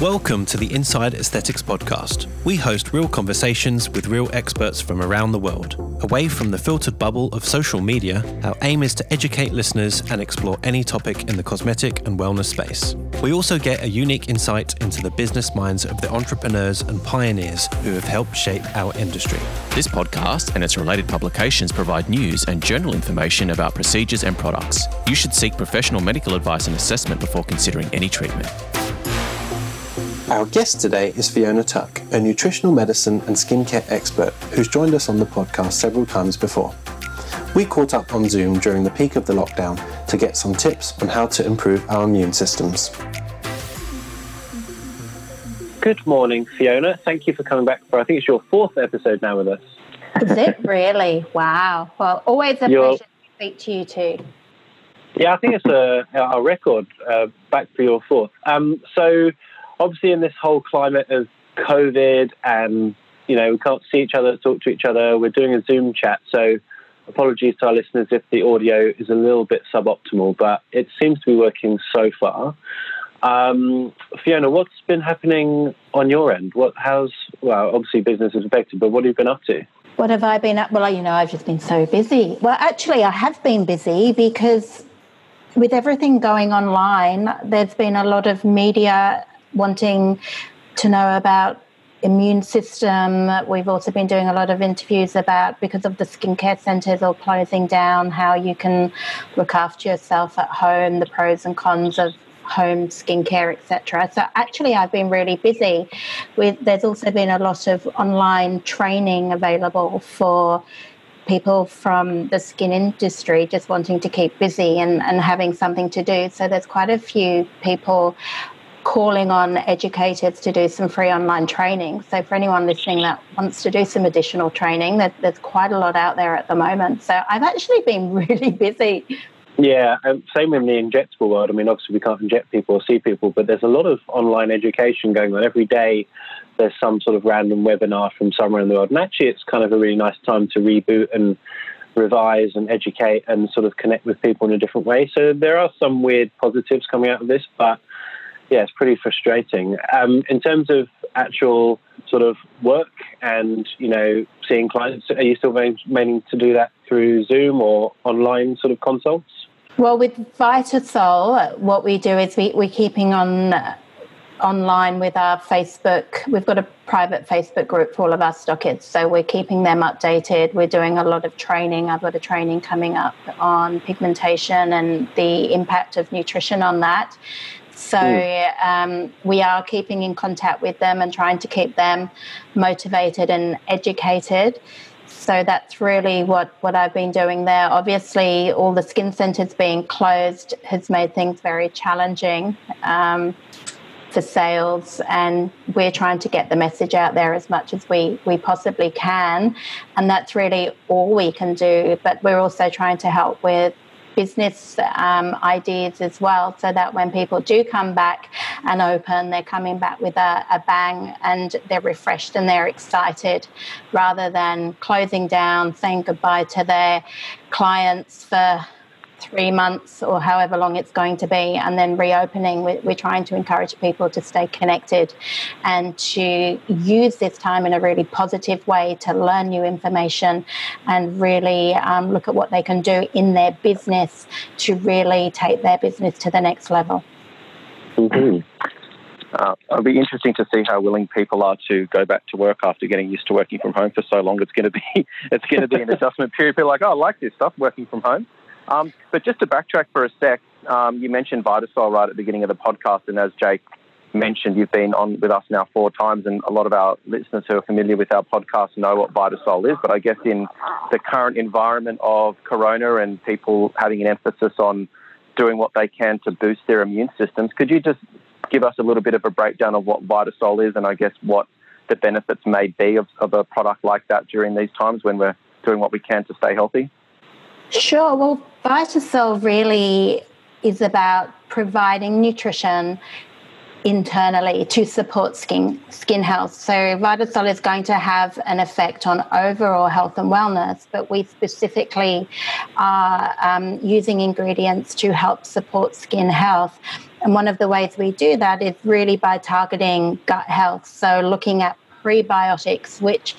Welcome to the Inside Aesthetics Podcast. We host real conversations with real experts from around the world. Away from the filtered bubble of social media, our aim is to educate listeners and explore any topic in the cosmetic and wellness space. We also get a unique insight into the business minds of the entrepreneurs and pioneers who have helped shape our industry. This podcast and its related publications provide news and general information about procedures and products. You should seek professional medical advice and assessment before considering any treatment. Our guest today is Fiona Tuck, a nutritional medicine and skincare expert who's joined us on the podcast several times before. We caught up on Zoom during the peak of the lockdown to get some tips on how to improve our immune systems. Good morning, Fiona. Thank you for coming back for, I think it's your fourth episode now with us. Is it really? Wow. Well, always a You're, pleasure to speak to you too. Yeah, I think it's a, a record uh, back for your fourth. Um, so, obviously in this whole climate of COVID and you know we can't see each other, talk to each other. We're doing a Zoom chat, so apologies to our listeners if the audio is a little bit suboptimal, but it seems to be working so far. Um, Fiona, what's been happening on your end? What how's well, obviously business is affected, but what have you been up to? What have I been up? Well, you know, I've just been so busy. Well, actually, I have been busy because with everything going online, there's been a lot of media wanting to know about immune system. We've also been doing a lot of interviews about because of the skincare centres all closing down, how you can look after yourself at home, the pros and cons of home skincare, etc. So actually, I've been really busy. With there's also been a lot of online training available for people from the skin industry just wanting to keep busy and, and having something to do. So there's quite a few people calling on educators to do some free online training. So, for anyone listening that wants to do some additional training, there, there's quite a lot out there at the moment. So, I've actually been really busy. Yeah, um, same in the injectable world. I mean, obviously, we can't inject people or see people, but there's a lot of online education going on every day. There's some sort of random webinar from somewhere in the world. And actually, it's kind of a really nice time to reboot and revise and educate and sort of connect with people in a different way. So there are some weird positives coming out of this, but yeah, it's pretty frustrating. Um, in terms of actual sort of work and you know seeing clients, are you still meaning to do that through Zoom or online sort of consults? Well, with Vitasol, what we do is we, we're keeping on online with our Facebook. We've got a private Facebook group for all of our stockists, so we're keeping them updated. We're doing a lot of training. I've got a training coming up on pigmentation and the impact of nutrition on that. So mm. um, we are keeping in contact with them and trying to keep them motivated and educated. So that's really what, what I've been doing there. Obviously, all the skin centres being closed has made things very challenging um, for sales, and we're trying to get the message out there as much as we, we possibly can. And that's really all we can do. But we're also trying to help with business um, ideas as well, so that when people do come back and open, they're coming back with a, a bang and they're refreshed and they're excited rather than closing down, saying goodbye to their clients for three months or however long it's going to be, and then reopening. We're, we're, trying to encourage people to stay connected and to use this time in a really positive way to learn new information and really um, look at what they can do in their business to really take their business to the next level. Mm-hmm. Uh, it'll be interesting to see how willing people are to go back to work after getting used to working from home for so long. It's going to be it's going to be an adjustment period. People are like, oh, I like this stuff, working from home. Um, but just to backtrack for a sec, um, you mentioned Vitasol right at the beginning of the podcast, and as Jake mentioned, you've been on with us now four times, and a lot of our listeners who are familiar with our podcast know what Vitasol is. But I guess in the current environment of Corona and people having an emphasis on doing what they can to boost their immune systems, could you just give us a little bit of a breakdown of what Vitasol is, and I guess what the benefits may be of, of a product like that during these times when we're doing what we can to stay healthy? Sure. Well, Vitasol really is about providing nutrition internally to support skin skin health. So Vitasol is going to have an effect on overall health and wellness, but we specifically are um, using ingredients to help support skin health. And one of the ways we do that is really by targeting gut health. So looking at prebiotics, which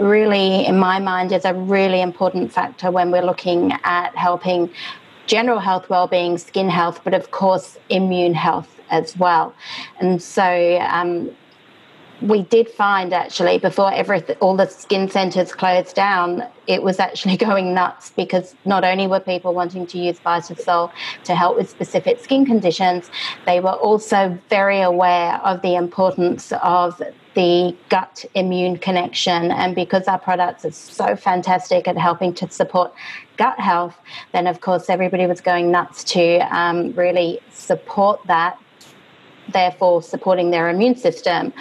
really, in my mind, is a really important factor when we're looking at helping general health, well-being, skin health, but of course, immune health as well. And so um, we did find actually before everything, all the skin centers closed down, it was actually going nuts because not only were people wanting to use Vitasol to help with specific skin conditions, they were also very aware of the importance of the gut immune connection. And because our products are so fantastic at helping to support gut health, then of course everybody was going nuts to um, really support that therefore supporting their immune system.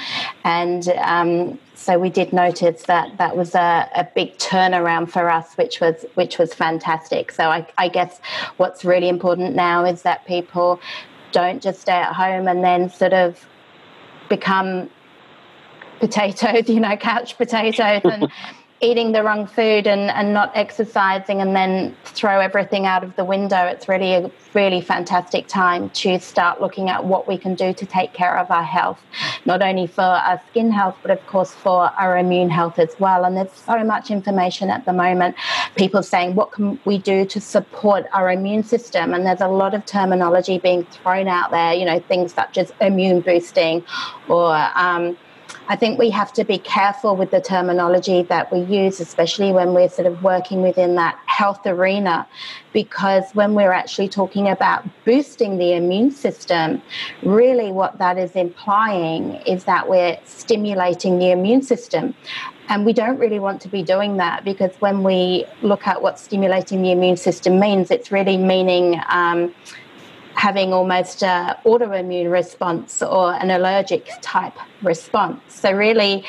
And um, so we did notice that that was a, a, big turnaround for us, which was which was fantastic. So I, I guess what's really important now is that people don't just stay at home and then sort of become potatoes, you know, couch potatoes and eating the wrong food and, and not exercising and then throw everything out of the window. It's really a really fantastic time to start looking at what we can do to take care of our health, not only for our skin health, but of course for our immune health as well. And there's so much information at the moment. People saying, what can we do to support our immune system? And there's a lot of terminology being thrown out there, you know, things such as immune boosting or um, I think we have to be careful with the terminology that we use, especially when we're sort of working within that health arena, because when we're actually talking about boosting the immune system, really what that is implying is that we're stimulating the immune system. And we don't really want to be doing that because when we look at what stimulating the immune system means, it's really meaning. Um, having almost an autoimmune response or an allergic type response. So, really,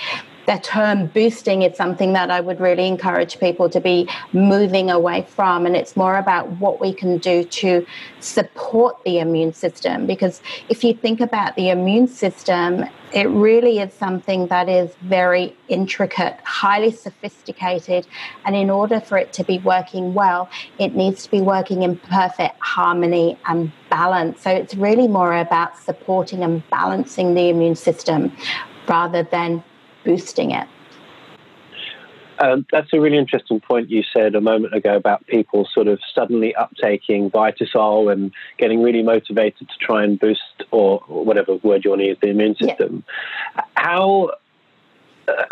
the term boosting is something that I would really encourage people to be moving away from. And it's more about what we can do to support the immune system. Because if you think about the immune system, it really is something that is very intricate, highly sophisticated. And in order for it to be working well, it needs to be working in perfect harmony and balance. So it's really more about supporting and balancing the immune system rather than boosting it. Um, that's a really interesting point you said a moment ago about people sort of suddenly uptaking Vitasol and getting really motivated to try and boost, or, whatever word you want to use, the immune system. Yeah. How, uh,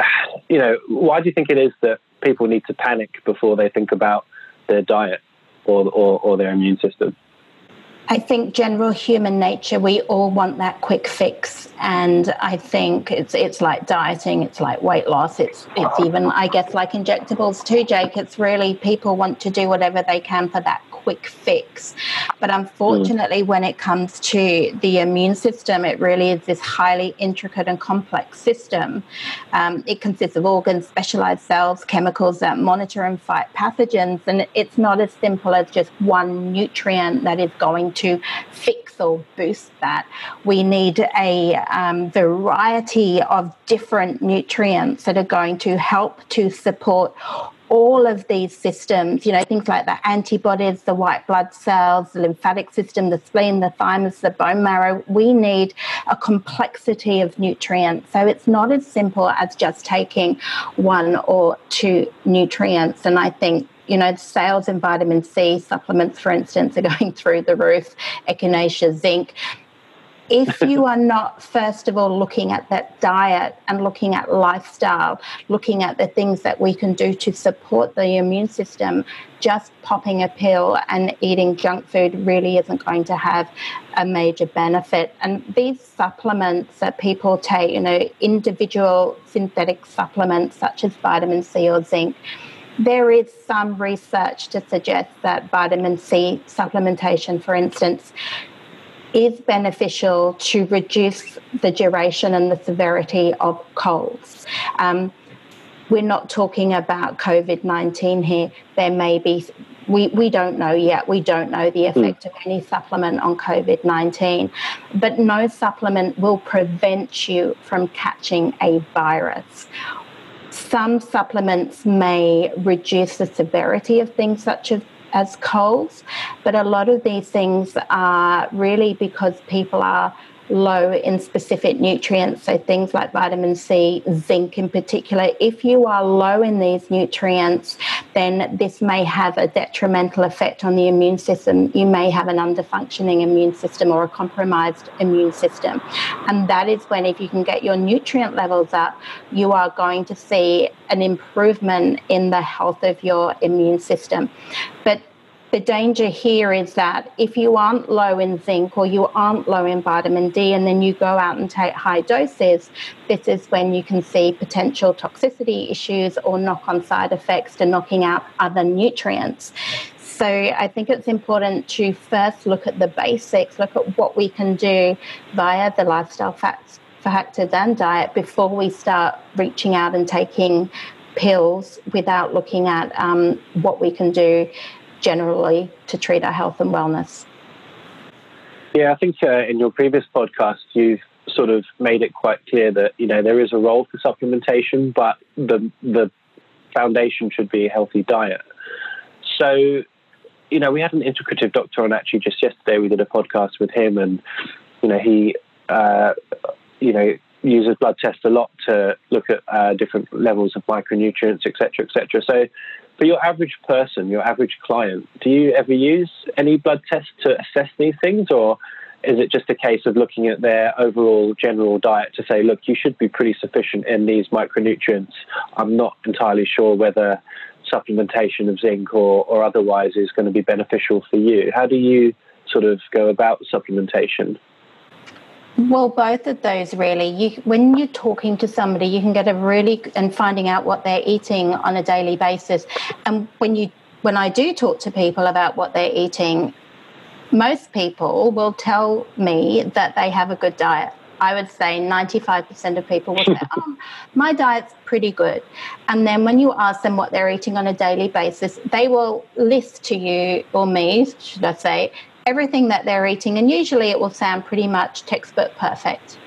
you know, why do you think it is that people need to panic before they think about their diet or, or, or their immune system? I think general human nature, we all want that quick fix. And I think it's it's like dieting, it's like weight loss, it's it's even I guess like injectables too, Jake. It's really people want to do whatever they can for that quick fix. But unfortunately, mm. when it comes to the immune system, it really is this highly intricate and complex system. Um, it consists of organs, specialized cells, chemicals that monitor and fight pathogens. And it's not as simple as just one nutrient that is going to fix or boost that. We need a um, variety of different nutrients that are going to help to support all of these systems, you know, things like the antibodies, the white blood cells, the lymphatic system, the spleen, the thymus, the bone marrow, we need a complexity of nutrients. So it's not as simple as just taking one or two nutrients. And I think you know, sales in vitamin C supplements, for instance, are going through the roof, echinacea, zinc if you are not, first of all, looking at that diet and looking at lifestyle, looking at the things that we can do to support the immune system, just popping a pill and eating junk food really isn't going to have a major benefit. And these supplements that people take, you know, individual synthetic supplements such as vitamin C or zinc, there is some research to suggest that vitamin C supplementation, for instance, is beneficial to reduce the duration and the severity of colds. Um, we're not talking about COVID 19 here. There may be, we, we don't know yet. We don't know the hmm. effect mm. of any supplement on COVID 19. But no supplement will prevent you from catching a virus. Some supplements may reduce the severity of things such as as colds. But a lot of these things are really because people are low in specific nutrients, so things like vitamin C, zinc in particular. If you are low in these nutrients, then this may have a detrimental effect on the immune system. You may have an underfunctioning immune system or a compromised immune system. And that is when, if you can get your nutrient levels up, you are going to see an improvement in the health of your immune system. But the danger here is that if you aren't low in zinc or you aren't low in vitamin D and then you go out and take high doses, this is when you can see potential toxicity issues or knock on side effects to knocking out other nutrients. So I think it's important to first look at the basics, look at what we can do via the lifestyle factors and diet before we start reaching out and taking pills without looking at um, what we can do generally to treat our health and wellness. Yeah, I think uh, in your previous podcast, you've sort of made it quite clear that you know there is a role for supplementation, but the the foundation should be a healthy diet. So, you know, we had an integrative doctor on actually just yesterday. We did a podcast with him, and you know, he, uh, you know, uses blood tests a lot to look at uh, different levels of micronutrients, etc., etc. So, for your average person, your average client, do you ever use any blood tests to assess these things, or is it just a case of looking at their overall general diet to say, look, you should be pretty sufficient in these micronutrients? I'm not entirely sure whether supplementation of zinc or, or otherwise is going to be beneficial for you. How do you sort of go about supplementation? Well, both of those really. You, when you're talking to somebody, you can get a really and finding out what they're eating on a daily basis. And when you when I do talk to people about what they're eating, most people will tell me that they have a good diet. I would say 95% of people will say, oh, my diet's pretty good. And then when you ask them what they're eating on a daily basis, they will list to you, or me, should I say, everything that they're eating, and usually it will sound pretty much textbook perfect.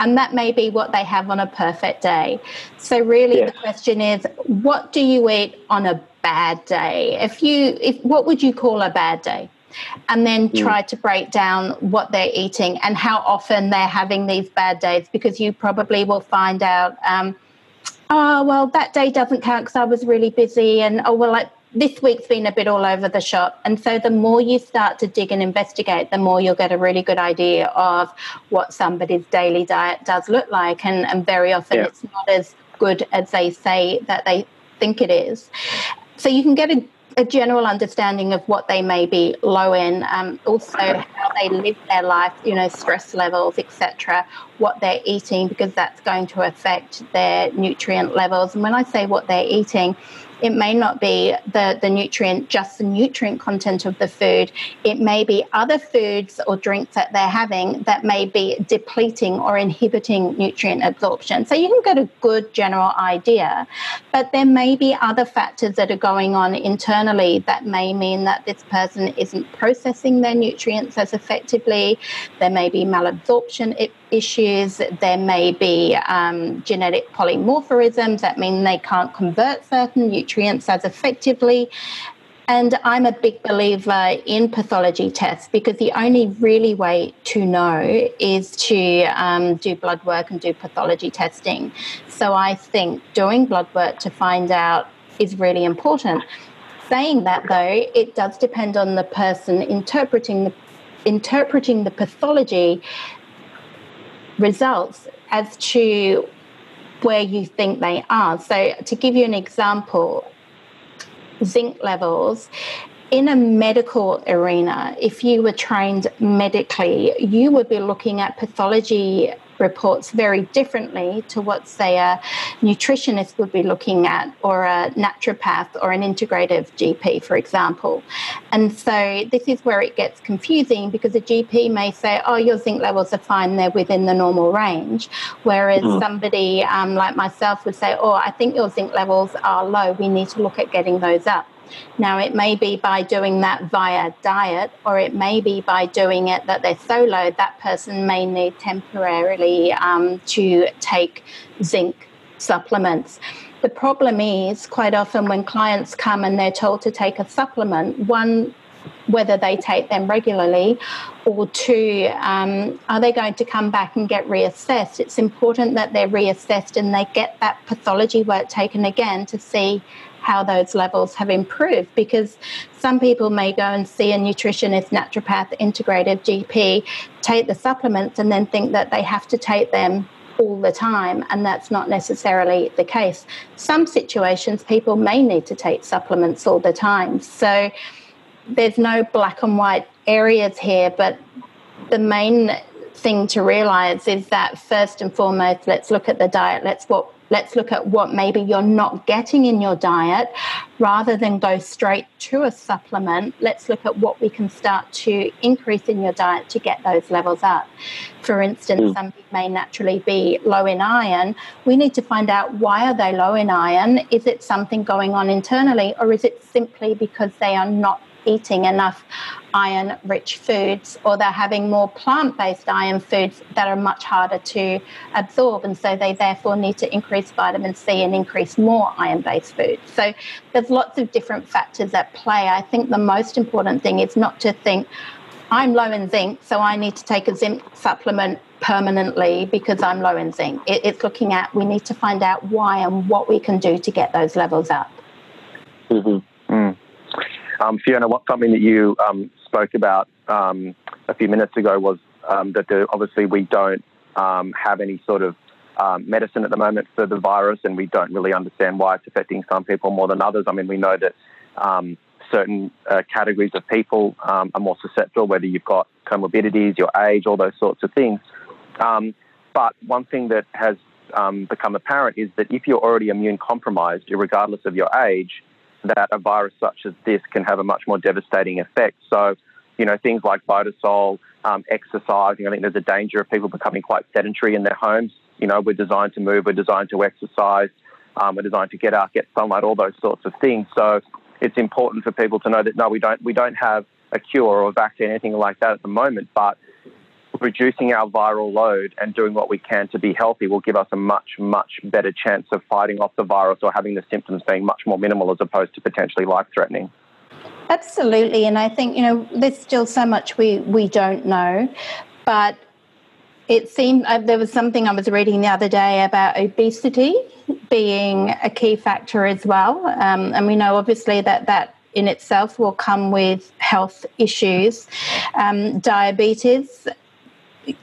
And that may be what they have on a perfect day. So really yes. the question is what do you eat on a bad day? If you if what would you call a bad day? And then mm. try to break down what they're eating and how often they're having these bad days because you probably will find out um, oh well that day doesn't count because I was really busy and oh well like this week's been a bit all over the shop. And so the more you start to dig and investigate, the more you'll get a really good idea of what somebody's daily diet does look like. And, and very often yeah. it's not as good as they say that they think it is. So you can get a, a general understanding of what they may be low in, um, also how they live their life, you know, stress levels, etc., what they're eating, because that's going to affect their nutrient levels. And when I say what they're eating, it may not be the, the nutrient, just the nutrient content of the food. It may be other foods or drinks that they're having that may be depleting or inhibiting nutrient absorption. So you can get a good general idea, but there may be other factors that are going on internally that may mean that this person isn't processing their nutrients as effectively. There may be malabsorption issues. There may be um, genetic polymorphisms that mean they can't convert certain nutrients as effectively. And I'm a big believer in pathology tests because the only really way to know is to um, do blood work and do pathology testing. So I think doing blood work to find out is really important. Saying that though, it does depend on the person interpreting the interpreting the pathology results as to where you think they are. So, to give you an example, zinc levels in a medical arena, if you were trained medically, you would be looking at pathology reports very differently to what, say, a nutritionist would be looking at, or a naturopath, or an integrative GP, for example. And so this is where it gets confusing because a GP may say, oh, your zinc levels are fine, they're within the normal range. Whereas mm. somebody um, like myself would say, oh, I think your zinc levels are low, we need to look at getting those up. Now, it may be by doing that via diet, or it may be by doing it that they're so low that person may need temporarily um, to take zinc supplements. The problem is quite often when clients come and they're told to take a supplement, one, whether they take them regularly, or two, um, are they going to come back and get reassessed? It's important that they're reassessed and they get that pathology work taken again to see how those levels have improved because some people may go and see a nutritionist, naturopath, integrative GP, take the supplements, and then think that they have to take them all the time, and that's not necessarily the case. Some situations, people may need to take supplements all the time. So there's no black and white areas here, but the main thing to realize is that first and foremost, let's look at the diet. Let's what let's look at what maybe you're not getting in your diet rather than go straight to a supplement. Let's look at what we can start to increase in your diet to get those levels up. For instance, mm. some people may naturally be low in iron. We need to find out why are they low in iron? Is it something going on internally or is it simply because they are not eating enough iron rich foods or they're having more plant based iron foods that are much harder to absorb. And so they therefore need to increase vitamin C and increase more iron based foods. So there's lots of different factors at play. I think the most important thing is not to think, I'm low in zinc, so I need to take a zinc supplement permanently because I'm low in zinc. it's looking at we need to find out why and what we can do to get those levels up. Mm-hmm. Mm. Um, Fiona, what something that you um, spoke about um, a few minutes ago was um, that the, obviously we don't um, have any sort of um, medicine at the moment for the virus, and we don't really understand why it's affecting some people more than others. I mean, we know that certain uh, categories of people are more susceptible, whether you've got comorbidities, your age, all those sorts of things. but one thing that has become apparent is that if you're already immune compromised, regardless of your age, that a virus such as this can have a much more devastating effect. So, you know, things like Vitasol, um, exercising, I think there's a danger of people becoming quite sedentary in their homes. You know, we're designed to move, we're designed to exercise, um, we're designed to get out, get sunlight, all those sorts of things. So it's important for people to know that no, we don't, we don't have a cure or a vaccine, anything like that at the moment, but reducing our viral load and doing what we can to be healthy will give us a much, much better chance of fighting off the virus or having the symptoms being much more minimal as opposed to potentially life threatening. Absolutely. And I think, you know, there's still so much we, we don't know. But it seemed uh, there was something I was reading the other day about obesity being a key factor as well. Um, and we know obviously that that in itself will come with health issues. Um, diabetes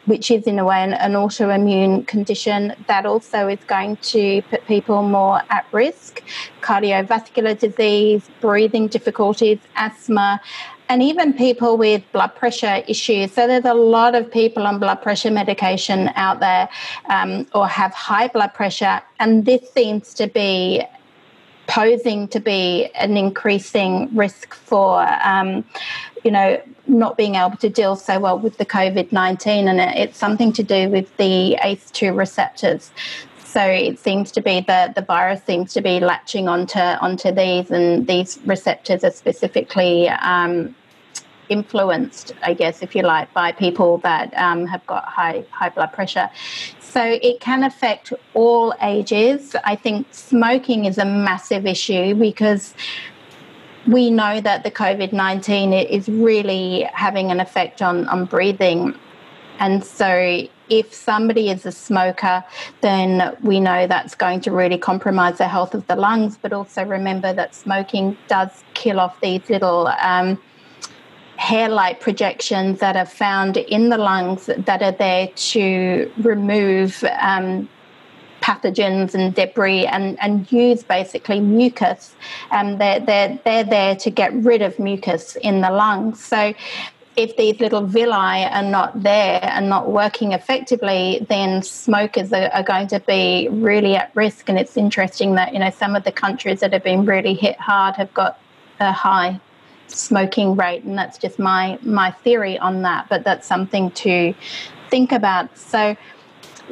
which is in a way an, an, autoimmune condition that also is going to put people more at risk. Cardiovascular disease breathing difficulties asthma and even people with blood pressure issues. So there's a lot of people on blood pressure medication out there um, or have high blood pressure and this seems to be posing to be an increasing risk for, um, you know, not being able to deal so well with the COVID 19. And it's something to do with the ACE2 receptors. So it seems to be that the virus seems to be latching onto onto these, and these receptors are specifically um, influenced, I guess, if you like, by people that um, have got high high blood pressure. So it can affect all ages. I think smoking is a massive issue because we know that the COVID 19 is really having an effect on, on breathing. And so, if somebody is a smoker, then we know that's going to really compromise the health of the lungs. But also remember that smoking does kill off these little um, hair light projections that are found in the lungs that are there to remove um, pathogens and debris and, and use basically mucus. Um, they're, they're, they're there to get rid of mucus in the lungs. So if these little villi are not there and not working effectively, then smokers are, are, going to be really at risk. And it's interesting that, you know, some of the countries that have been really hit hard have got a high smoking rate, and that's just my my theory on that. But that's something to think about. So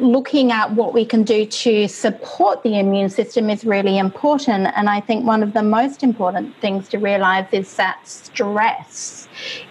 looking at what we can do to support the immune system is really important. And I think one of the most important things to realize is that stress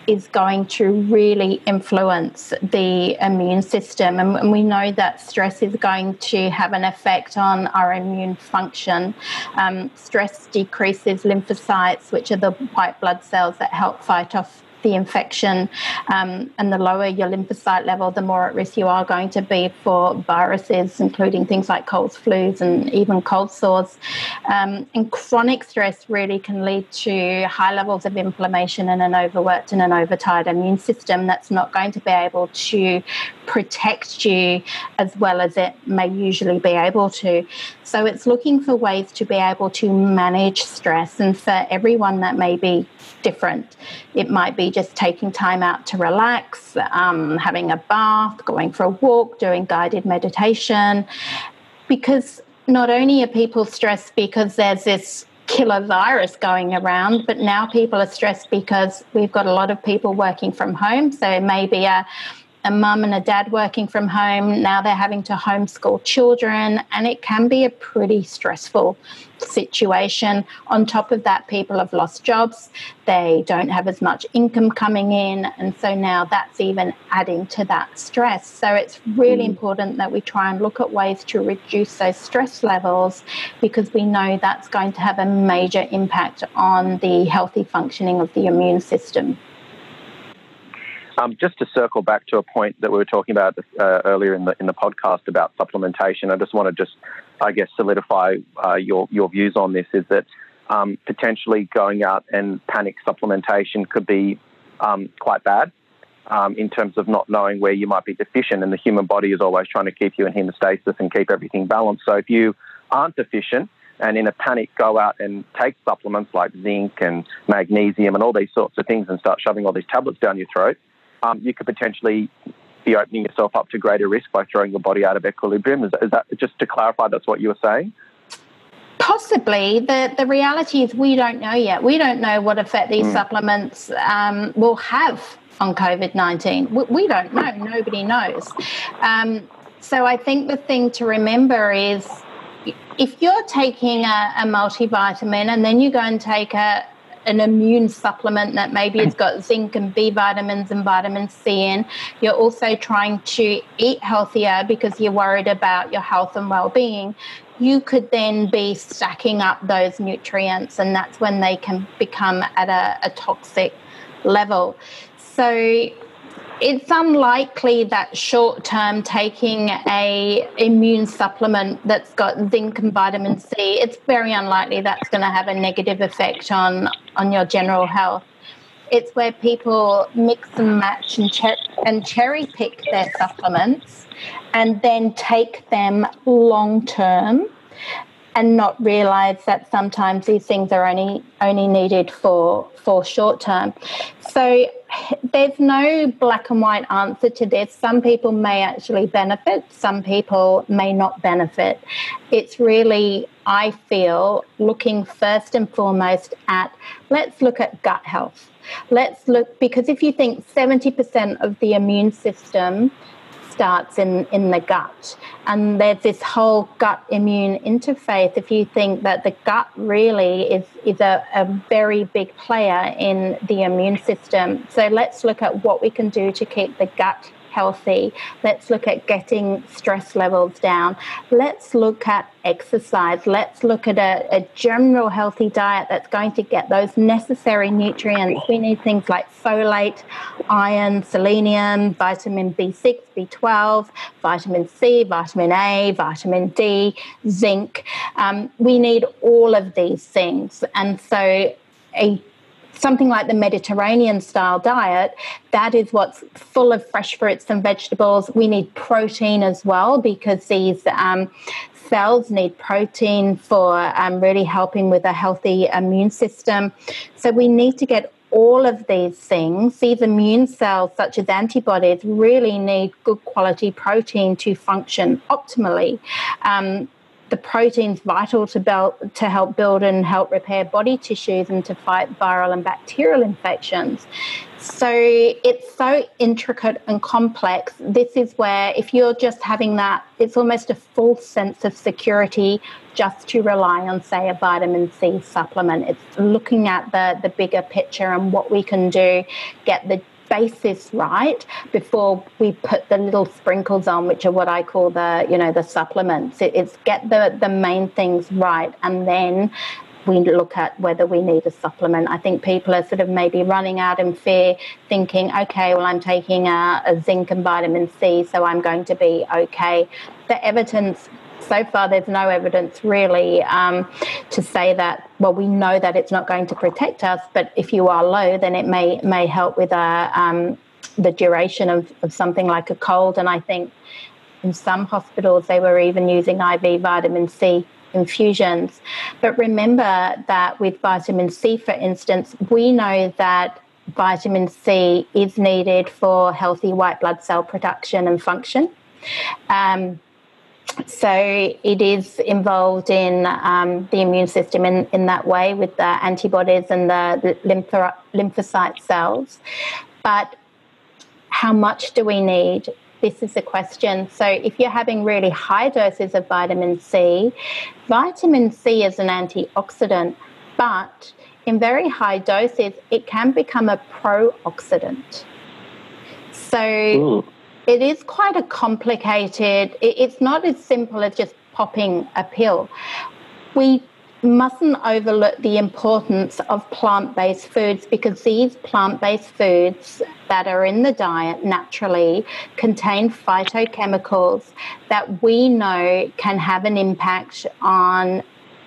is going to really influence the immune system. And, and we know that stress is going to have an effect on our immune function. Um, stress decreases lymphocytes, which are the white blood cells that help fight off the infection, um, and the lower your lymphocyte level, the more at risk you are going to be for viruses, including things like colds, flus, and even cold sores. Um, and chronic stress really can lead to high levels of inflammation and an overworked and an overtired immune system that's not going to be able to protect you as well as it may usually be able to. So it's looking for ways to be able to manage stress, and for everyone that may be different. It might be just taking time out to relax, um, having a bath, going for a walk, doing guided meditation. Because not only are people stressed because there's this killer virus going around, but now people are stressed because we've got a lot of people working from home. So maybe a a mum and a dad working from home. Now they're having to homeschool children, and it can be a pretty stressful situation. On top of that, people have lost jobs, they don't have as much income coming in, and so now that's even adding to that stress. So it's really mm. important that we try and look at ways to reduce those stress levels because we know that's going to have a major impact on the healthy functioning of the immune system. Um, just to circle back to a point that we were talking about uh, earlier in the in the podcast about supplementation, I just want to just, I guess, solidify uh, your your views on this. Is that um, potentially going out and panic supplementation could be um, quite bad um, in terms of not knowing where you might be deficient, and the human body is always trying to keep you in hemostasis and keep everything balanced. So if you aren't deficient and in a panic go out and take supplements like zinc and magnesium and all these sorts of things and start shoving all these tablets down your throat, um, you could potentially be opening yourself up to greater risk by throwing your body out of equilibrium. Is, is that just to clarify? That's what you were saying. Possibly. The, the reality is we don't know yet. We don't know what effect these mm. supplements um, will have on COVID 19. We, we, don't know. Nobody knows. Um, so I think the thing to remember is if you're taking a, a multivitamin and then you go and take a, an immune supplement that maybe it's got zinc and B vitamins and vitamin C in. You're also trying to eat healthier because you're worried about your health and well being. You could then be stacking up those nutrients, and that's when they can become at a, a toxic level. So it's unlikely that short term taking a immune supplement that's got zinc and vitamin C it's very unlikely that's going to have a negative effect on on your general health it's where people mix and match and, cher- and cherry pick their supplements and then take them long term and not realize that sometimes these things are only only needed for for short term. So there's no black and white answer to this. Some people may actually benefit, some people may not benefit. It's really, I feel, looking first and foremost at let's look at gut health. Let's look, because if you think 70% of the immune system starts in, in the gut. And there's this whole gut immune interface. If you think that the gut really is, is a, a very big player in the immune system. So let's look at what we can do to keep the gut healthy. Let's look at getting stress levels down. Let's look at exercise. Let's look at a, a, general healthy diet that's going to get those necessary nutrients. We need things like folate, iron, selenium, vitamin B6, B12, vitamin C, vitamin A, vitamin D, zinc. Um, we need all of these things. And so a something like the Mediterranean style diet, that is what's full of fresh fruits and vegetables. We need protein as well because these um, cells need protein for um, really helping with a healthy immune system. So we need to get all of these things, these immune cells, such as antibodies, really need good quality protein to function optimally. Um, the protein's vital to build, to help build and help repair body tissues and to fight viral and bacterial infections. So it's so intricate and complex. This is where, if you're just having that, it's almost a false sense of security just to rely on, say, a vitamin C supplement. It's looking at the, the bigger picture and what we can do, get the basis right before we put the little sprinkles on, which are what I call the, you know, the supplements. It, it's get the, the main things right and then we look at whether we need a supplement. I think people are sort of maybe running out in fear, thinking, okay, well, I'm taking a, a zinc and vitamin C, so I'm going to be okay. The evidence so far, there's no evidence really um, to say that. Well, we know that it's not going to protect us, but if you are low, then it may may help with a, uh, um, the duration of, of something like a cold. And I think in some hospitals they were even using IV vitamin C infusions. But remember that with vitamin C, for instance, we know that vitamin C is needed for healthy white blood cell production and function. Um, so it is involved in um, the immune system in, in that way with the antibodies and the lympho- lymphocyte cells. But how much do we need? This is the question. So, if you're having really high doses of vitamin C, vitamin C is an antioxidant, but in very high doses, it can become a pro-oxidant. So, Ooh it is quite a complicated, it's not as simple as just popping a pill. We mustn't overlook the importance of plant based foods because these plant based foods that are in the diet naturally contain phytochemicals that we know can have an impact on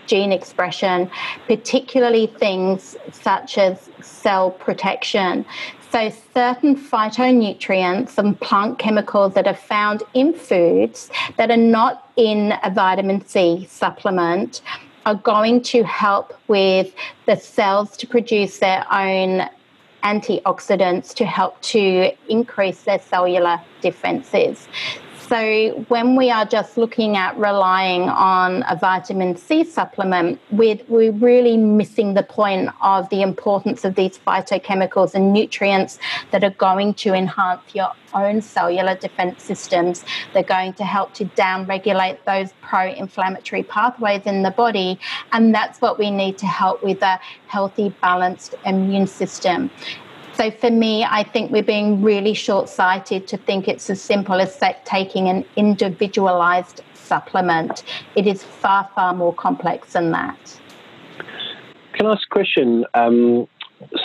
gene expression, particularly things such as cell protection. So, certain phytonutrients and plant chemicals that are found in foods that are not in a vitamin C supplement are going to help with the cells to produce their own antioxidants to help to increase their cellular defenses. So, when we are just looking at relying on a vitamin C supplement, we're, we're really missing the point of the importance of these phytochemicals and nutrients that are going to enhance your own cellular defense systems. They're going to help to downregulate those pro inflammatory pathways in the body. And that's what we need to help with a healthy, balanced immune system. So for me, I think we're being really short sighted to think it's as simple as taking an individualized supplement. It is far, far more complex than that. Can I ask a question? Um,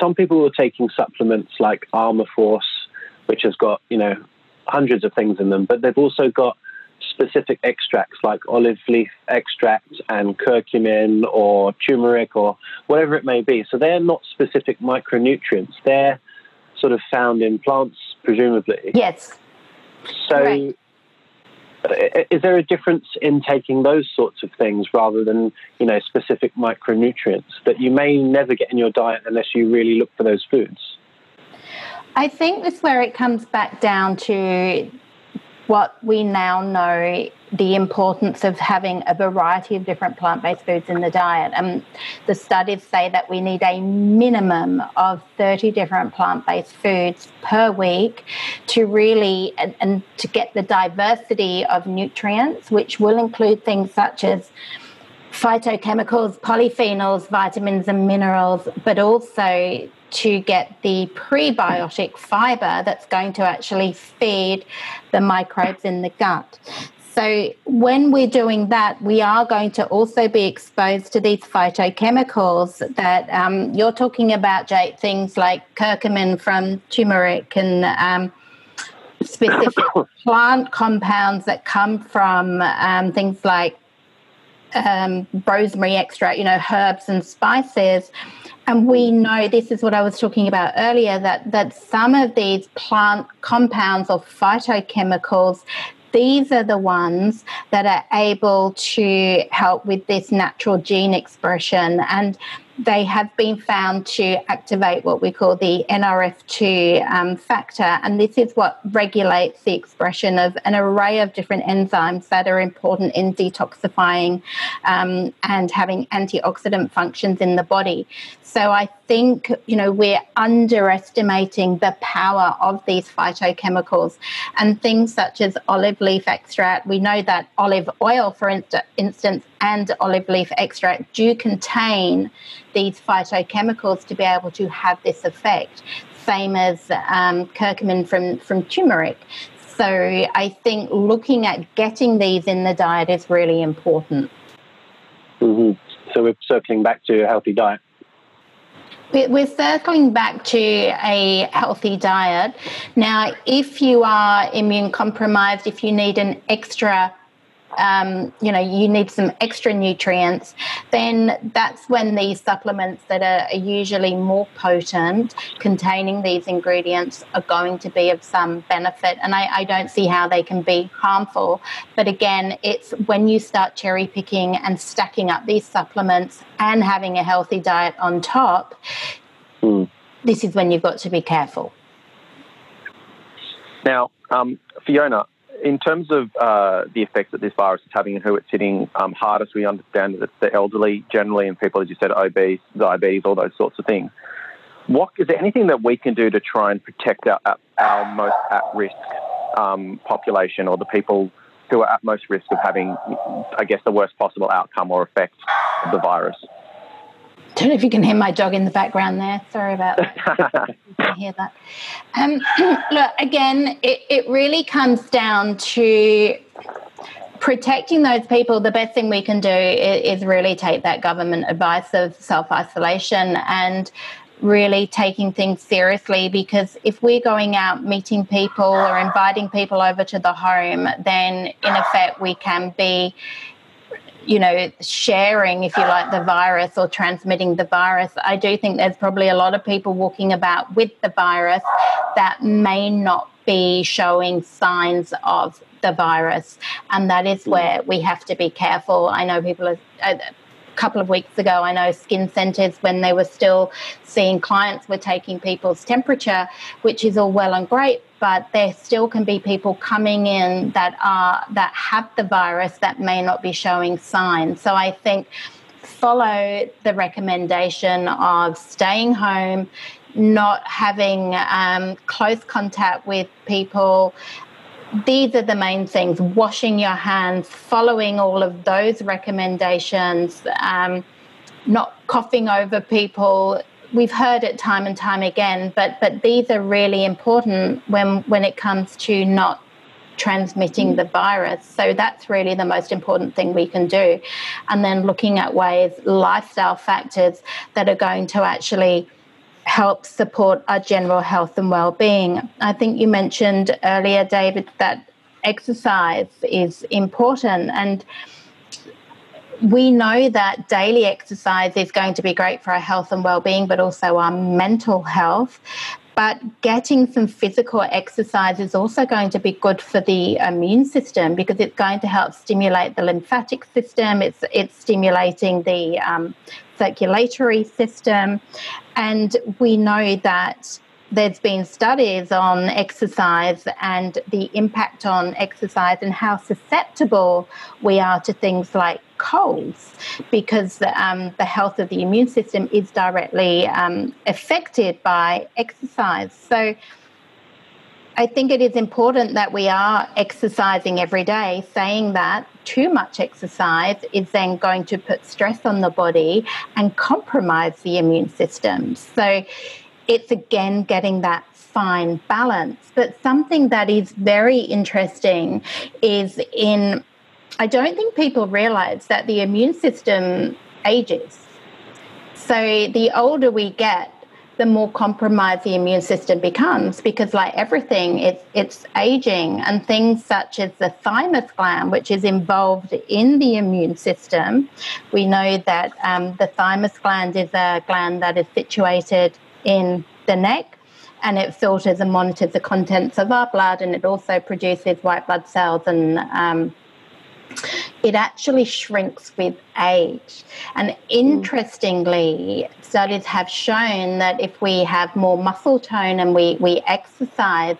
some people are taking supplements like Armaforce, which has got, you know, hundreds of things in them, but they've also got specific extracts like olive leaf extract and curcumin or turmeric or whatever it may be. So they're not specific micronutrients. They're sort of found in plants, presumably. Yes. So, right. is there a difference in taking those sorts of things rather than you know specific micronutrients that you may never get in your diet unless you really look for those foods? I think that's where it comes back down to what we now know the importance of having a variety of different plant based foods in the diet. And the studies say that we need a minimum of 30 different plant based foods per week to really and, and, to get the diversity of nutrients, which will include things such as phytochemicals, polyphenols, vitamins, and minerals, but also to get the prebiotic fiber that's going to actually feed the microbes in the gut. So, when we're doing that, we are going to also be exposed to these phytochemicals that um, you're talking about, Jake, things like curcumin from turmeric and um, specific plant compounds that come from um, things like um, rosemary extract, you know, herbs and spices. And we know this is what I was talking about earlier that, that some of these plant compounds or phytochemicals, these are the ones that are able to help with this natural gene expression. And they have been found to activate what we call the NRF2 um, factor, and this is what regulates the expression of an array of different enzymes that are important in detoxifying um, and having antioxidant functions in the body. So I think you know we're underestimating the power of these phytochemicals and things such as olive leaf extract. We know that olive oil, for instance, and olive leaf extract do contain these phytochemicals to be able to have this effect. Same as um, curcumin from, from turmeric. So I think looking at getting these in the diet is really important. Mm-hmm. So we're circling back to a healthy diet. We're circling back to a healthy diet. Now, if you are immune compromised, if you need an extra um, you know you need some extra nutrients then that's when these supplements that are, are usually more potent containing these ingredients are going to be of some benefit. And I, I don't see how they can be harmful. But again it's when you start cherry picking and stacking up these supplements and having a healthy diet on top mm. this is when you've got to be careful. Now um, fiona in terms of uh, the effects that this virus is having and who it's hitting um, hardest, we understand that it's the elderly generally and people, as you said, obese, diabetes, all those sorts of things. What is there anything that we can do to try and protect our, our most at risk um, population or the people who are at most risk of having, I guess, the worst possible outcome or effect of the virus? Don't know if you can hear my dog in the background there. Sorry about that. you can hear that. Um, look, again, it, it really comes down to protecting those people. The best thing we can do is, is really take that government advice of self isolation and really taking things seriously because if we're going out meeting people or inviting people over to the home, then in effect we can be you know, sharing, if you like, the virus or transmitting the virus. I do think there's probably a lot of people walking about with the virus that may not be showing signs of the virus. And that is where we have to be careful. I know people are. Uh, couple of weeks ago, I know skin centres, when they were still seeing clients, were taking people's temperature, which is all well and great, but there still can be people coming in that are that have the virus that may not be showing signs. So I think follow the recommendation of staying home, not having um, close contact with people, these are the main things washing your hands, following all of those recommendations, um, not coughing over people. We've heard it time and time again, but, but these are really important when, when it comes to not transmitting the virus. So that's really the most important thing we can do. And then looking at ways, lifestyle factors that are going to actually help support our general health and well-being. I think you mentioned earlier, David, that exercise is important and we know that daily exercise is going to be great for our health and well-being but also our mental health but getting some physical exercise is also going to be good for the immune system because it's going to help stimulate the lymphatic system it's it's stimulating the um, circulatory system and we know that there's been studies on exercise and the impact on exercise and how susceptible we are to things like colds because um, the health of the immune system is directly um, affected by exercise. So I think it is important that we are exercising every day, saying that too much exercise is then going to put stress on the body and compromise the immune system. So it's again getting that fine balance. But something that is very interesting is in, I don't think people realize that the immune system ages. So the older we get, the more compromised the immune system becomes because like everything it's it's aging and things such as the thymus gland which is involved in the immune system. We know that um, the thymus gland is a gland that is situated in the neck and it filters and monitors the contents of our blood and it also produces white blood cells and um, it actually shrinks with age. And interestingly, studies have shown that if we have more muscle tone and we, we exercise,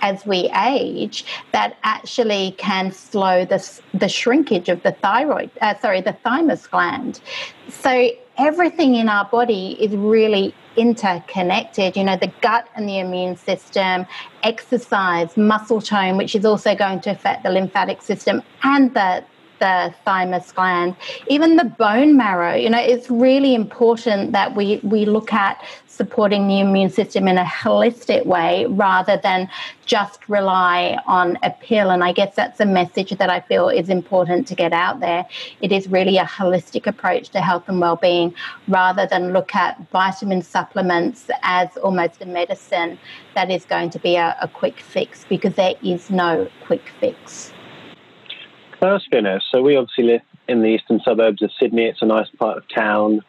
as we age that actually can slow the, the shrinkage of the thyroid, uh, sorry, the thymus gland. So everything in our body is really interconnected. You know, the gut and the immune system, exercise, muscle tone, which is also going to affect the lymphatic system and the the thymus gland, even the bone marrow. You know, it's really important that we, we look at supporting the immune system in a holistic way rather than just rely on a pill. And I guess that's a message that I feel is important to get out there. It is really a holistic approach to health and well-being rather than look at vitamin supplements as almost a medicine that is going to be a, a quick fix because there is no quick fix. Finesse. So we obviously live in the eastern suburbs of Sydney. It's a nice part of town.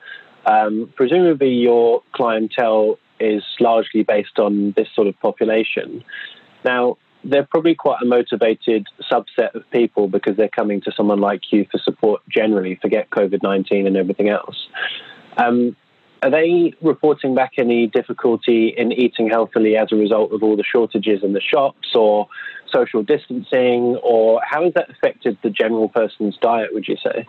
Um, presumably, your clientele is largely based on this sort of population. Now, they're probably quite a motivated subset of people because they're coming to someone like you for support generally, forget COVID 19 and everything else. Um, are they reporting back any difficulty in eating healthily as a result of all the shortages in the shops or social distancing, or how has that affected the general person's diet, would you say?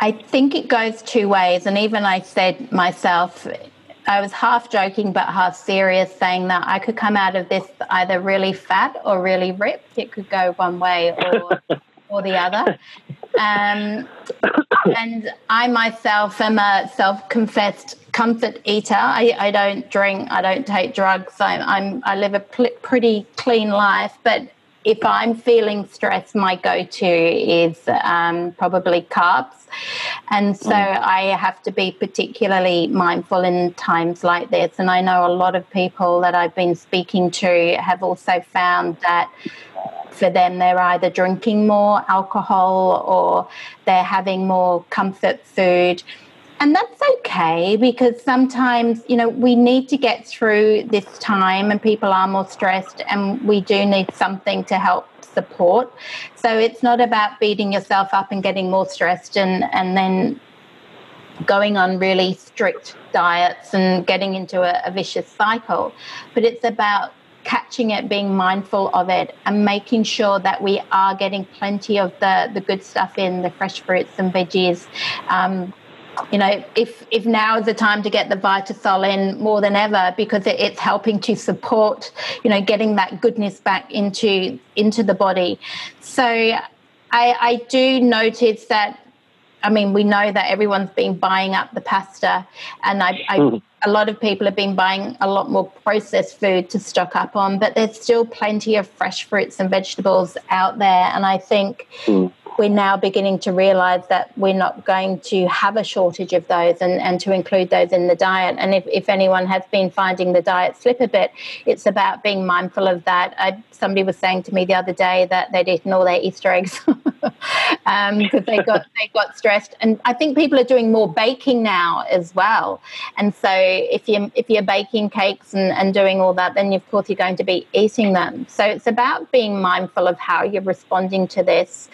I think it goes two ways. And even I said myself, I was half joking but half serious, saying that I could come out of this either really fat or really ripped. It could go one way or or the other. Um, and I myself am a self-confessed comfort eater. I, I don't drink. I don't take drugs. I, I'm I live a pl- pretty clean life, but if I'm feeling stressed, my go to is um, probably carbs. And so mm. I have to be particularly mindful in times like this. And I know a lot of people that I've been speaking to have also found that for them, they're either drinking more alcohol or they're having more comfort food. And that's okay because sometimes, you know, we need to get through this time and people are more stressed and we do need something to help support. So it's not about beating yourself up and getting more stressed and, and then going on really strict diets and getting into a, a vicious cycle. But it's about catching it, being mindful of it, and making sure that we are getting plenty of the, the good stuff in, the fresh fruits and veggies. Um, you know, if if now is the time to get the Vitasol in more than ever because it, it's helping to support, you know, getting that goodness back into into the body. So I, I do notice that. I mean, we know that everyone's been buying up the pasta, and I, I mm. a lot of people have been buying a lot more processed food to stock up on. But there's still plenty of fresh fruits and vegetables out there, and I think. Mm we're now beginning to realize that we're not going to have a shortage of those and, and to include those in the diet. And if, if anyone has been finding the diet slip a bit, it's about being mindful of that. I, somebody was saying to me the other day that they'd eaten all their Easter eggs because um, they got they got stressed. And I think people are doing more baking now as well. And so if you if you're baking cakes and, and doing all that, then of course you're going to be eating them. So it's about being mindful of how you're responding to this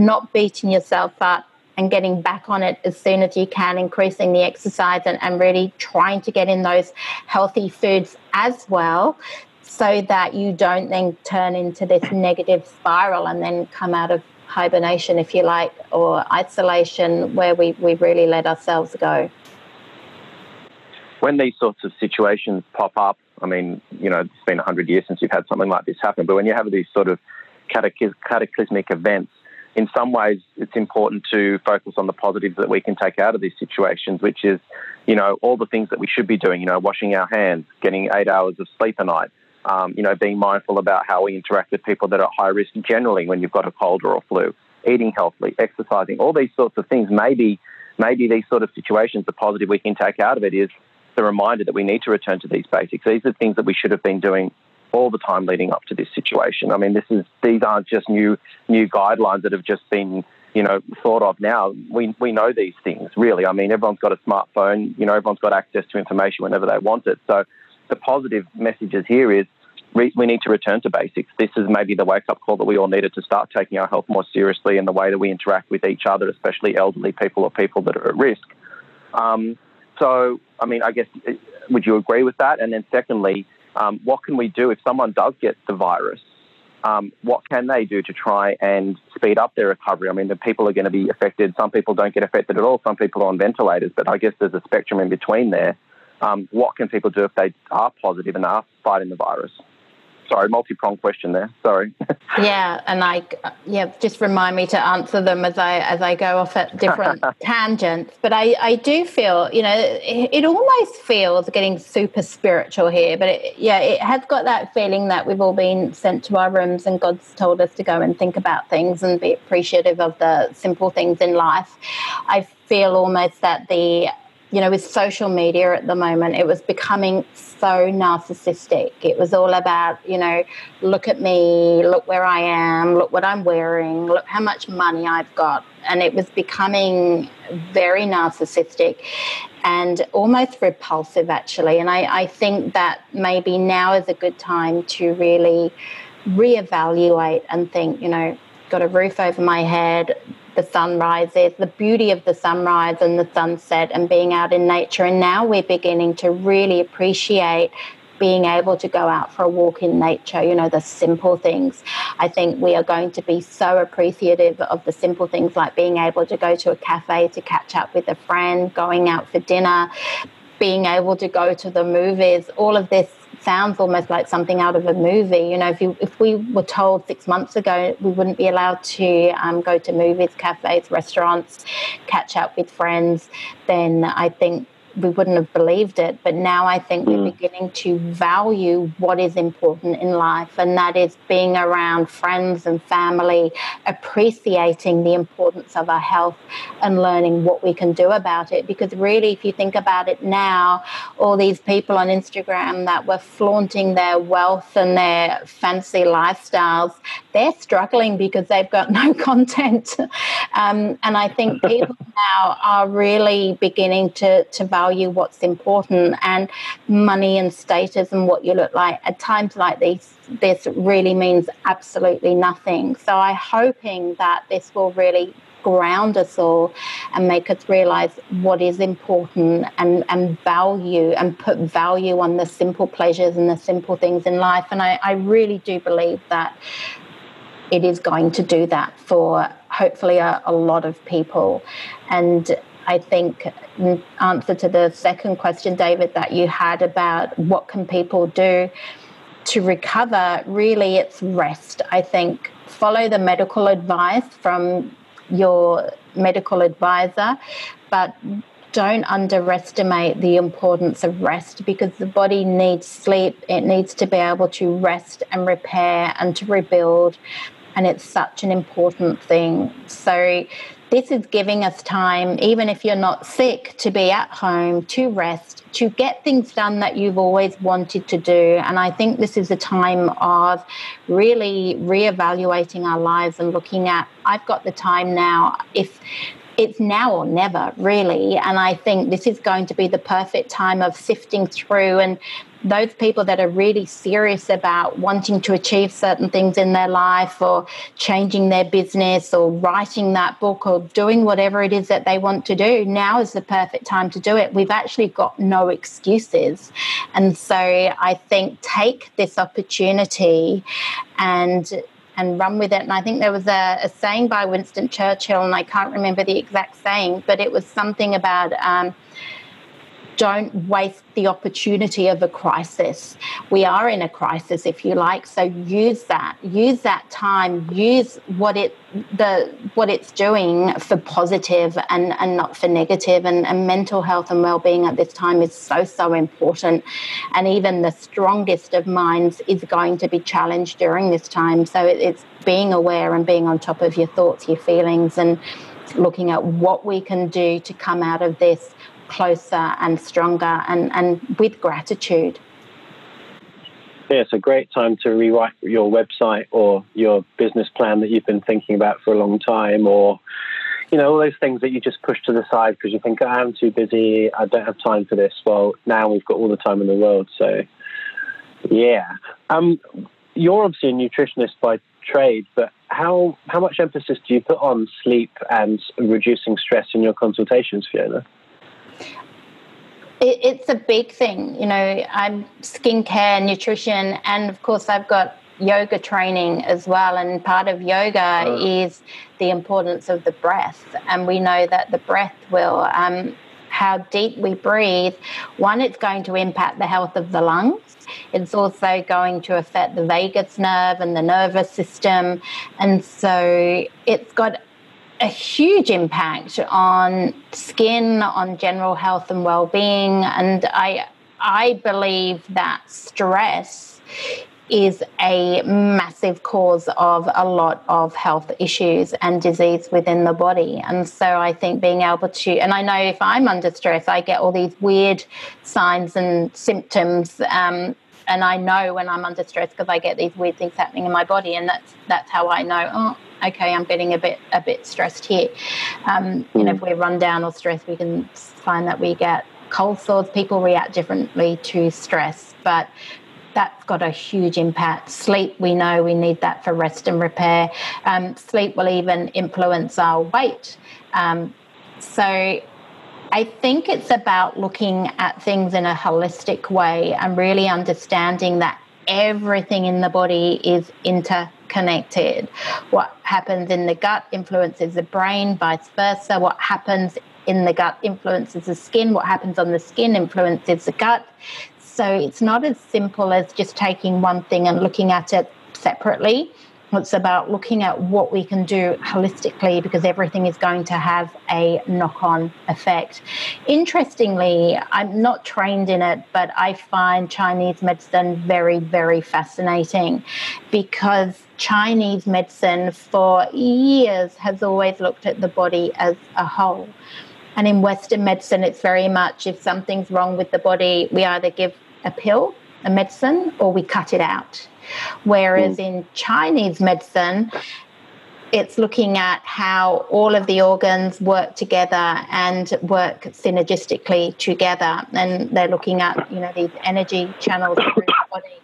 not beating yourself up and getting back on it as soon as you can, increasing the exercise and, and really trying to get in those healthy foods as well so that you don't then turn into this negative spiral and then come out of hibernation, if you like, or isolation where we, we really let ourselves go. When these sorts of situations pop up, I mean, you know, it's been 100 years since you've had something like this happen, but when you have these sort of cataclysmic events, in some ways, it's important to focus on the positives that we can take out of these situations, which is, you know, all the things that we should be doing, you know, washing our hands, getting eight hours of sleep a night, um, you know, being mindful about how we interact with people that are at high risk generally when you've got a cold or a flu, eating healthily, exercising, all these sorts of things. Maybe, maybe these sort of situations, the positive we can take out of it is the reminder that we need to return to these basics. These are things that we should have been doing all the time leading up to this situation. I mean, this is these aren't just new new guidelines that have just been you know thought of now. We we know these things really. I mean, everyone's got a smartphone. You know, everyone's got access to information whenever they want it. So the positive messages here is we, we need to return to basics. This is maybe the wake up call that we all needed to start taking our health more seriously in the way that we interact with each other, especially elderly people or people that are at risk. Um, so, I mean, I guess, would you agree with that? And then, secondly, um, what can we do if someone does get the virus? Um, what can they do to try and speed up their recovery? I mean, the people are going to be affected. Some people don't get affected at all. Some people are on ventilators, but I guess there's a spectrum in between there. Um, what can people do if they are positive and are fighting the virus? Sorry, multi-pronged question there. Sorry. yeah, and I yeah, just remind me to answer them as I as I go off at different tangents. But I I do feel you know it, it, almost feels getting super spiritual here, but it, yeah, it has got that feeling that we've all been sent to our rooms and God's told us to go and think about things and be appreciative of the simple things in life. I feel almost that the you know, with social media at the moment, it was becoming so narcissistic. It was all about, you know, look at me, look where I am, look what I'm wearing, look how much money I've got. And it was becoming very narcissistic and almost repulsive, actually. And I, I think that maybe now is a good time to really reevaluate and think, you know, got a roof over my head, the sunrise is the beauty of the sunrise and the sunset and being out in nature. And now we're beginning to really appreciate being able to go out for a walk in nature, you know, the simple things. I think we are going to be so appreciative of the simple things like being able to go to a cafe to catch up with a friend, going out for dinner, being able to go to the movies, all of this sounds almost like something out of a movie. You know, if you if we were told six months ago we wouldn't be allowed to um, go to movies, cafes, restaurants, catch up with friends, then I think we wouldn't have believed it. But now I think mm. we're beginning to value what is important in life, and that is being around friends and family, appreciating the importance of our health and learning what we can do about it. Because really, if you think about it now, all these people on Instagram that were flaunting their wealth and their fancy lifestyles, they're struggling because they've got no content. Um, and I think people now are really beginning to, to value value what's important and money and status and what you look like at times like these this really means absolutely nothing so i'm hoping that this will really ground us all and make us realize what is important and, and value and put value on the simple pleasures and the simple things in life. And I, I really do believe that it is going to do that for hopefully a, a lot of people. And I think in answer to the second question, David, that you had about what can people do to recover, really it's rest. I think follow the medical advice from your medical advisor, but don't underestimate the importance of rest because the body needs sleep. It needs to be able to rest and repair and to rebuild. And it's such an important thing. So, this is giving us time, even if you're not sick, to be at home, to rest, to get things done that you've always wanted to do. And I think this is a time of really reevaluating our lives and looking at, I've got the time now. If it's now or never, really. And I think this is going to be the perfect time of sifting through and those people that are really serious about wanting to achieve certain things in their life or changing their business or writing that book or doing whatever it is that they want to do, now is the perfect time to do it. We've actually got no excuses. And so I think take this opportunity and and run with it. And I think there was a, a, saying by Winston Churchill, and I can't remember the exact saying, but it was something about um, don't waste the opportunity of a crisis. We are in a crisis, if you like, so use that. Use that time. Use what it the what it's doing for positive and and not for negative. And, and mental health and well-being at this time is so so important. And even the strongest of minds is going to be challenged during this time. So it, it's being aware and being on top of your thoughts, your feelings, and looking at what we can do to come out of this closer and stronger and, and with gratitude. Yeah, it's a great time to rewrite your website or your business plan that you've been thinking about for a long time, or you know all those things that you just push to the side because you think I'm too busy, I don't have time for this. Well, now we've got all the time in the world, so Yeah. Um, you're obviously a nutritionist by trade, but how how much emphasis do you put on sleep and reducing stress in your consultations, Fiona? It, it's a big thing. You know, I'm skincare, nutrition, and of course, I've got yoga training as well. And part of yoga oh. is the importance of the breath. And we know that the breath will, um, how deep we breathe, one, it's going to impact the health of the lungs. It's also going to affect the vagus nerve and the nervous system. And so it's got a huge impact on skin, on general health and well-being. And I I believe that stress is a massive cause of a lot of health issues and disease within the body. And so I think being able to, and I know if I'm under stress, I get all these weird signs and symptoms. Um, and I know when I'm under stress because I get these weird things happening in my body, and that's that's how I know. Oh, okay, I'm getting a bit a bit stressed here. Um, you know, if we're run down or stressed, we can find that we get cold sores. People react differently to stress, but that's got a huge impact. Sleep, we know we need that for rest and repair. Um, sleep will even influence our weight. Um, so I think it's about looking at things in a holistic way and really understanding that everything in the body is interconnected. What happens in the gut influences the brain, vice versa. What happens in the gut influences the skin. What happens on the skin influences the gut. So it's not as simple as just taking one thing and looking at it separately. It's about looking at what we can do holistically because everything is going to have a knock on effect. Interestingly, I'm not trained in it, but I find Chinese medicine very, very fascinating because Chinese medicine for years has always looked at the body as a whole. And in Western medicine, it's very much if something's wrong with the body, we either give a pill, a medicine, or we cut it out. Whereas mm. in Chinese medicine, it's looking at how all of the organs work together and work synergistically together. And they're looking at, you know, these energy channels through the body.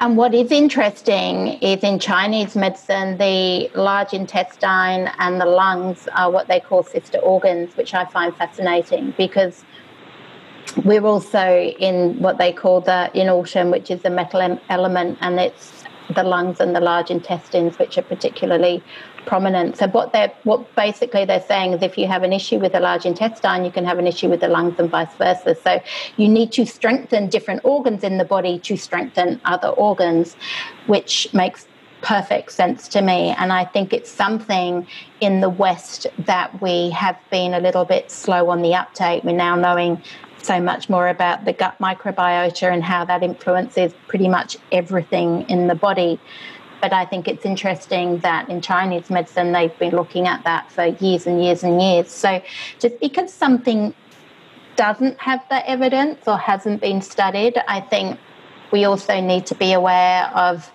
And what is interesting is in Chinese medicine, the large intestine and the lungs are what they call sister organs, which I find fascinating because we're also in what they call the inortium, which is the metal element, and it's the lungs and the large intestines, which are particularly prominent. So what they're what basically they're saying is if you have an issue with the large intestine, you can have an issue with the lungs and vice versa. So you need to strengthen different organs in the body to strengthen other organs, which makes perfect sense to me. And I think it's something in the West that we have been a little bit slow on the uptake. We're now knowing so much more about the gut microbiota and how that influences pretty much everything in the body. But I think it's interesting that in Chinese medicine, they've been looking at that for years and years and years. So just because something doesn't have the evidence or hasn't been studied, I think we also need to be aware of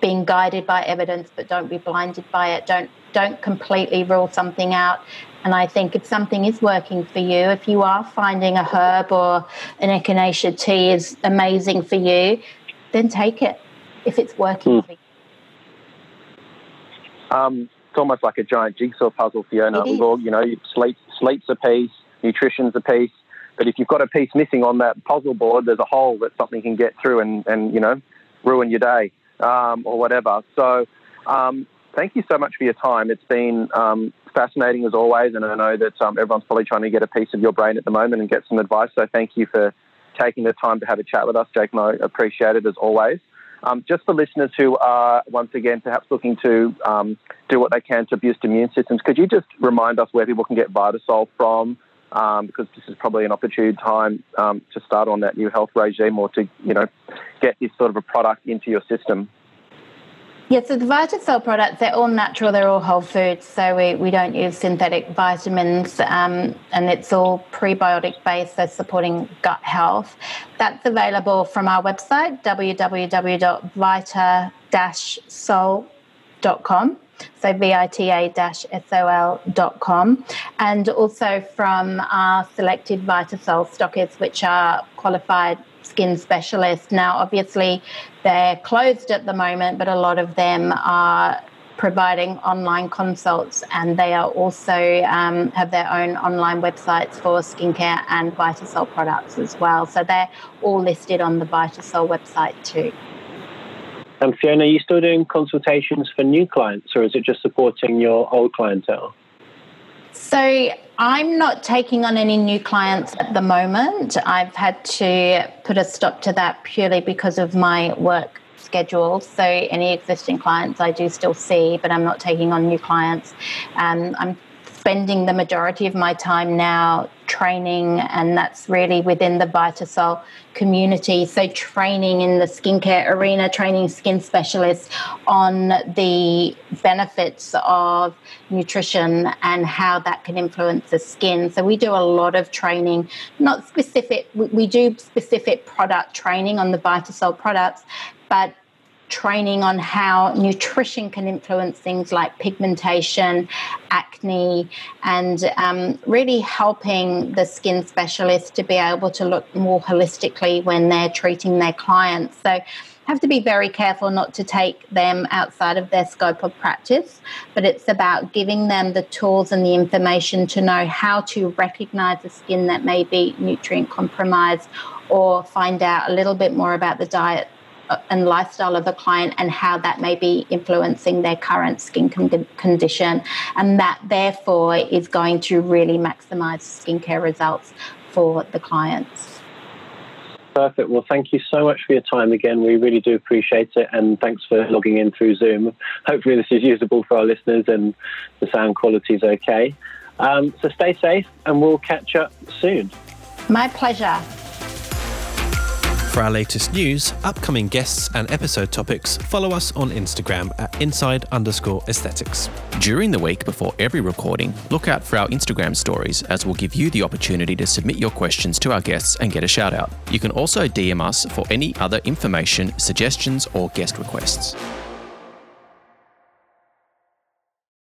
being guided by evidence, but don't be blinded by it. Don't don't completely rule something out and I think if something is working for you, if you are finding a herb or an echinacea tea is amazing for you, then take it if it's working mm. for you. Um, it's almost like a giant jigsaw puzzle, Fiona. We've all, you know, sleep, sleep's a piece, nutrition's a piece. But if you've got a piece missing on that puzzle board, there's a hole that something can get through and, and you know, ruin your day um, or whatever. So um, thank you so much for your time. It's been um, fascinating as always, and I know that um, everyone's probably trying to get a piece of your brain at the moment and get some advice. So thank you for taking the time to have a chat with us, Jake, I appreciate it as always. Um, just for listeners who are once again perhaps looking to um, do what they can to boost immune systems, could you just remind us where people can get Vitasol from? Um, because this is probably an opportune time um, to start on that new health regime or to you know get this sort of a product into your system. Yeah, so the Vitasol products, they're all natural, they're all whole foods, so we, we don't use synthetic vitamins, um, and it's all prebiotic based, so supporting gut health. That's available from our website, www.vita-sol.com so vita-sol.com, and also from our selected Vitasol stockists, which are qualified skin specialist. Now, obviously, they're closed at the moment, but a lot of them are providing online consults and they are also um, have their own online websites for skincare and Vitasol products as well. So they're all listed on the Vitasol website too. And Fiona, are you still doing consultations for new clients or is it just supporting your old clientele? So I'm not taking on any new clients at the moment. I've had to put a stop to that purely because of my work schedule. So any existing clients I do still see, but I'm not taking on new clients. Um, I'm spending the majority of my time now training, and that's really within the Vitasol community. So, training in the skincare arena, training skin specialists on the benefits of nutrition and how that can influence the skin. So, we do a lot of training, not specific, we do specific product training on the Vitasol products, but training on how nutrition can influence things like pigmentation, acne, and um, really helping the skin specialist to be able to look more holistically when they're treating their clients. So, have to be very careful not to take them outside of their scope of practice, but it's about giving them the tools and the information to know how to recognize the skin that may be nutrient compromised or find out a little bit more about the diet and lifestyle of the client and how that may be influencing their current skin con- condition. And that, therefore, is going to really maximize skincare results for the clients. Perfect. Well, thank you so much for your time again. We really do appreciate it. And thanks for logging in through Zoom. Hopefully, this is usable for our listeners and the sound quality is okay. Um, so stay safe and we'll catch up soon. My pleasure. For our latest news, upcoming guests, and episode topics, follow us on Instagram at inside underscore aesthetics. During the week before every recording, look out for our Instagram stories as we'll give you the opportunity to submit your questions to our guests and get a shout out. You can also DM us for any other information, suggestions, or guest requests.